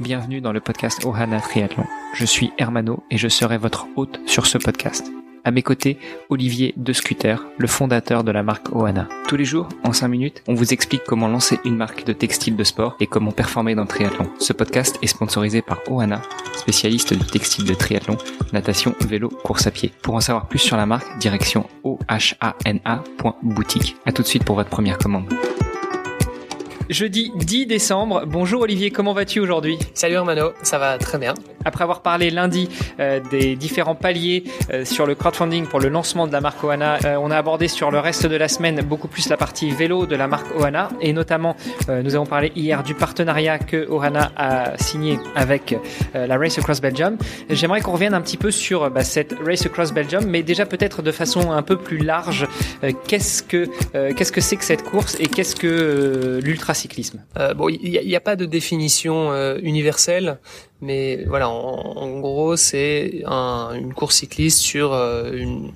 bienvenue dans le podcast Ohana Triathlon. Je suis Hermano et je serai votre hôte sur ce podcast. À mes côtés, Olivier De Scuter, le fondateur de la marque Ohana. Tous les jours, en 5 minutes, on vous explique comment lancer une marque de textile de sport et comment performer dans le triathlon. Ce podcast est sponsorisé par Ohana, spécialiste du textile de triathlon, natation, vélo, course à pied. Pour en savoir plus sur la marque, direction ohana.boutique. À tout de suite pour votre première commande. Jeudi 10 décembre. Bonjour Olivier, comment vas-tu aujourd'hui? Salut Hermano, ça va très bien. Après avoir parlé lundi euh, des différents paliers euh, sur le crowdfunding pour le lancement de la marque Ohana, euh, on a abordé sur le reste de la semaine beaucoup plus la partie vélo de la marque Ohana et notamment nous avons parlé hier du partenariat que Ohana a signé avec la Race Across Belgium. J'aimerais qu'on revienne un petit peu sur bah, cette Race Across Belgium, mais déjà peut-être de façon un peu plus large. qu'est-ce que qu'est-ce que c'est que cette course et qu'est-ce que l'ultra cyclisme Bon, il n'y a, a, pas de définition universelle. Mais voilà, en, gros, c'est un, une course cycliste sur euh, une,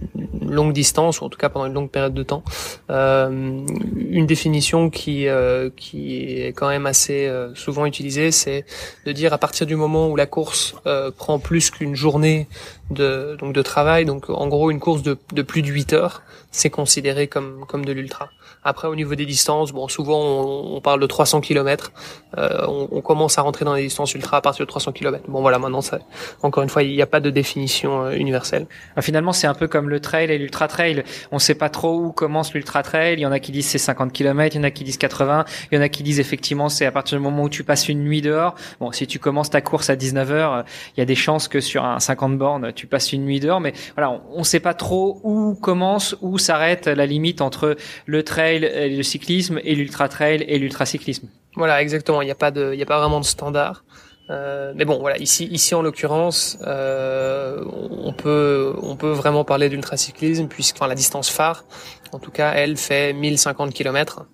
longue distance, ou en tout cas pendant une longue période de temps. Euh, une définition qui, euh, qui est quand même assez euh, souvent utilisée, c'est de dire à partir du moment où la course prend plus qu'une journée de, donc de travail, donc en gros une course de, de plus de 8 heures, c'est considéré comme, comme de l'ultra. Après, au niveau des distances, bon, souvent on, on parle de 300 km. Euh, on, on, commence à rentrer dans les distances ultra à partir de 300 km. Bon, voilà, maintenant, ça, encore une fois, il n'y a pas de définition euh, universelle. Ah, finalement, c'est un peu comme le trail et l'ultra trail. On ne sait pas trop où commence l'ultra trail. Il y en a qui disent c'est 50 km, il y en a qui disent 80, il y en a qui disent effectivement c'est à partir du moment où tu passes une nuit dehors. Bon, si tu commences ta course à 19 h il y a des chances que sur un 50 bornes, tu passes une nuit dehors. Mais voilà, on ne sait pas trop où commence, où s'arrête la limite entre le trail, et le cyclisme et l'ultra trail et l'ultra cyclisme. Voilà, exactement. Il n'y a pas de, il y a pas vraiment de standard. Euh, mais bon, voilà, ici, ici en l'occurrence, euh, on peut, on peut vraiment parler d'ultracyclisme puisque, enfin, la distance phare, en tout cas, elle fait 1050 km.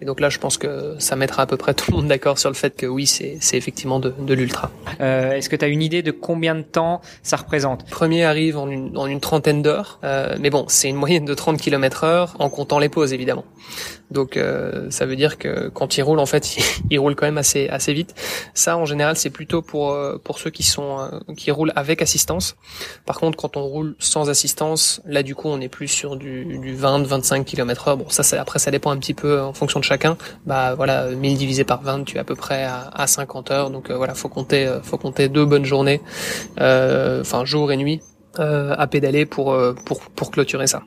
Et donc là, je pense que ça mettra à peu près tout le monde d'accord sur le fait que oui, c'est effectivement de, de l'ultra. Euh, Est-ce que tu as une idée de combien de temps ça représente? Premier arrive en une, en une trentaine d'heures, euh, mais bon, c'est une moyenne de 30 km heure en comptant les pauses évidemment. Donc euh, ça veut dire que quand il roule, en fait, il, roule quand même assez assez vite. Ça, en général, c'est plutôt pour euh, pour ceux qui sont euh, qui roulent avec assistance. Par contre, quand on roule sans assistance, là du coup, on est plus sur du, du 20-25 km/h. Bon, ça, après, ça dépend un petit peu en fonction de chacun. Bah voilà, 1000 divisé par 20, tu es à peu près à, à 50 heures. Donc voilà, faut compter faut compter deux bonnes journées, enfin jour et nuit. à pédaler pour, pour, pour clôturer ça.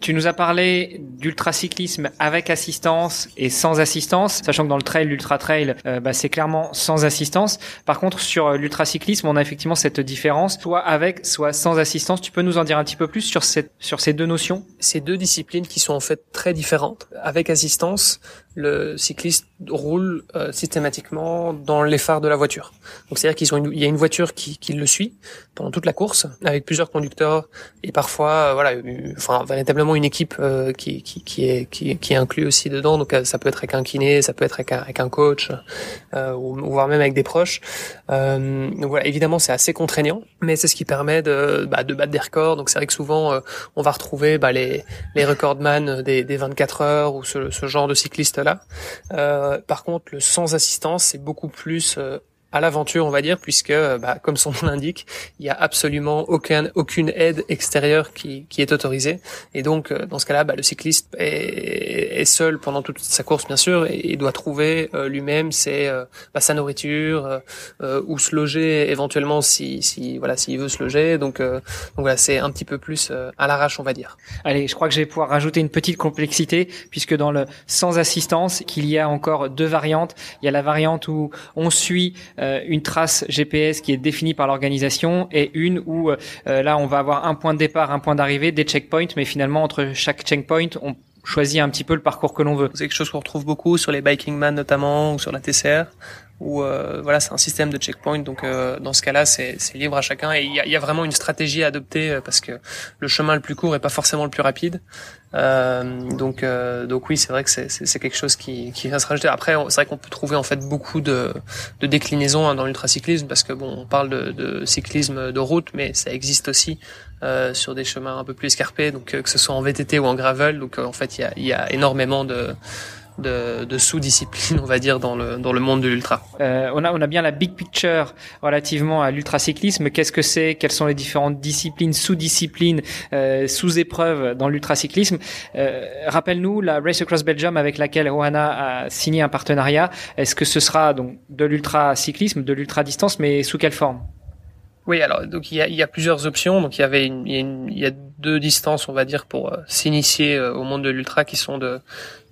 Tu nous as parlé d'ultracyclisme avec assistance et sans assistance, sachant que dans le trail, l'ultra trail, euh, bah, c'est clairement sans assistance. Par contre, sur euh, l'ultracyclisme, on a effectivement cette différence, soit avec, soit sans assistance. Tu peux nous en dire un petit peu plus sur ces deux notions? Ces deux disciplines qui sont en fait très différentes. Avec assistance, le cycliste roule euh, systématiquement dans les phares de la voiture. Donc c'est-à-dire qu'ils ont il y a une voiture qui, qui le suit pendant toute la course avec plusieurs conducteurs et parfois voilà, enfin véritablement une équipe euh, qui, qui, qui, est, qui, qui est inclus aussi dedans. Donc euh, ça peut être avec un kiné, ça peut être avec un, avec un coach, euh, ou, voire même avec des proches. Euh, donc voilà, évidemment c'est assez contraignant, mais c'est ce qui permet de, bah, de battre des records. Donc c'est vrai que souvent euh, on va retrouver bah, les, les recordman des, des 24 heures ou ce, ce genre de cycliste là. par contre le sans assistance c'est beaucoup plus à l'aventure, on va dire, puisque, bah, comme son nom l'indique, il y a absolument aucun, aucune aide extérieure qui, qui est autorisée. Et donc, euh, dans ce cas-là, bah, le cycliste est, est, seul pendant toute sa course, bien sûr, et, doit trouver euh, lui-même ses, euh, bah, sa nourriture, ou se loger éventuellement si, si voilà, s'il veut se loger. Donc, donc voilà, c'est un petit peu plus à l'arrache, on va dire. Allez, je crois que je vais pouvoir rajouter une petite complexité, puisque dans le sans assistance, qu'il y a encore deux variantes. Il y a la variante où on suit euh, une trace GPS qui est définie par l'organisation et une où euh, là on va avoir un point de départ, un point d'arrivée, des checkpoints, mais finalement entre chaque checkpoint on choisit un petit peu le parcours que l'on veut. C'est quelque chose qu'on retrouve beaucoup sur les Biking Man notamment ou sur la TCR où euh, voilà c'est un système de checkpoint. Donc euh, dans ce cas-là c'est libre à chacun. Et il y a, y a, vraiment une stratégie à adopter euh, parce que le chemin le plus court est pas forcément le plus rapide. Euh, donc donc oui c'est vrai que c'est quelque chose qui qui va se rajouter. Après c'est vrai qu'on peut trouver en fait beaucoup de de déclinaisons hein, dans l'ultracyclisme parce que bon on parle de, de, cyclisme de route mais ça existe aussi sur des chemins un peu plus escarpés. Donc que ce soit en VTT ou en gravel. Donc en fait il y a, y a énormément de de, de sous-disciplines, on va dire, dans le, dans le monde de l'ultra. Euh, on, a, on a bien la big picture relativement à l'ultracyclisme. Qu'est-ce que c'est? Quelles sont les différentes disciplines, sous-disciplines, euh, sous-épreuves dans l'ultracyclisme? Euh, Rappelle-nous la Race Across Belgium avec laquelle Oana a signé un partenariat. Est-ce que ce sera donc de l'ultracyclisme, de l'ultra-distance, mais sous quelle forme? Oui, alors donc il y a, il y a plusieurs options. Donc il y avait une, il, y a une, il y a deux distances, on va dire, pour euh, s'initier euh, au monde de l'ultra, qui sont de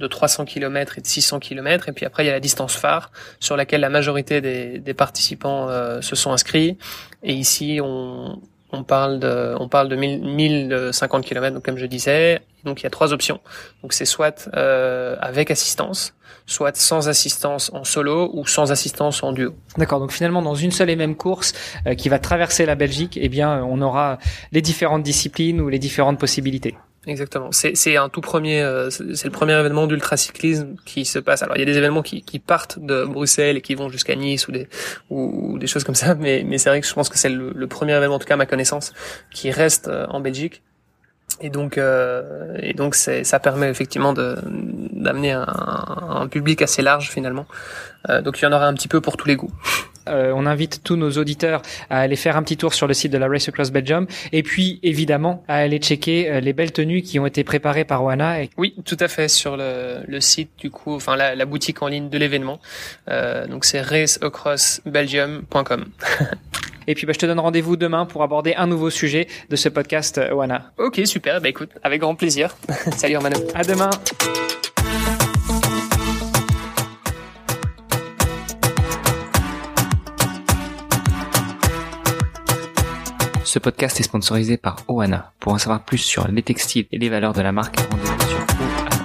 de 300 km et de 600 km. Et puis après il y a la distance phare sur laquelle la majorité des, des participants euh, se sont inscrits. Et ici on on parle de, on parle de 1050 km, donc comme je disais. Donc il y a trois options. Donc c'est soit euh, avec assistance, soit sans assistance en solo ou sans assistance en duo. D'accord. Donc finalement, dans une seule et même course euh, qui va traverser la Belgique, eh bien, on aura les différentes disciplines ou les différentes possibilités. Exactement. C'est un tout premier, euh, c'est le premier événement d'ultracyclisme qui se passe. Alors il y a des événements qui, qui partent de Bruxelles et qui vont jusqu'à Nice ou des ou, des choses comme ça, mais mais c'est vrai que je pense que c'est le, premier événement, en tout cas à ma connaissance, qui reste euh, en Belgique. Et donc euh, et donc ça permet effectivement d'amener un, un, public assez large finalement. Euh, donc il y en aura un petit peu pour tous les goûts. Euh, on invite tous nos auditeurs à aller faire un petit tour sur le site de la Race Across Belgium et puis évidemment à aller checker euh, les belles tenues qui ont été préparées par Oana. Oui, tout à fait sur le, le site du coup, enfin la, la boutique en ligne de l'événement. Euh, donc c'est raceacrossbelgium.com. Et puis bah, je te donne rendez-vous demain pour aborder un nouveau sujet de ce podcast Oana. Ok, super. Bah écoute, avec grand plaisir. Salut Romano. À demain. Ce podcast est sponsorisé par Oana. Pour en savoir plus sur les textiles et les valeurs de la marque, rendez-vous sur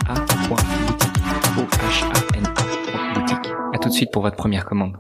oana.boutique. O-H-A-N-A.boutique. À tout de suite pour votre première commande.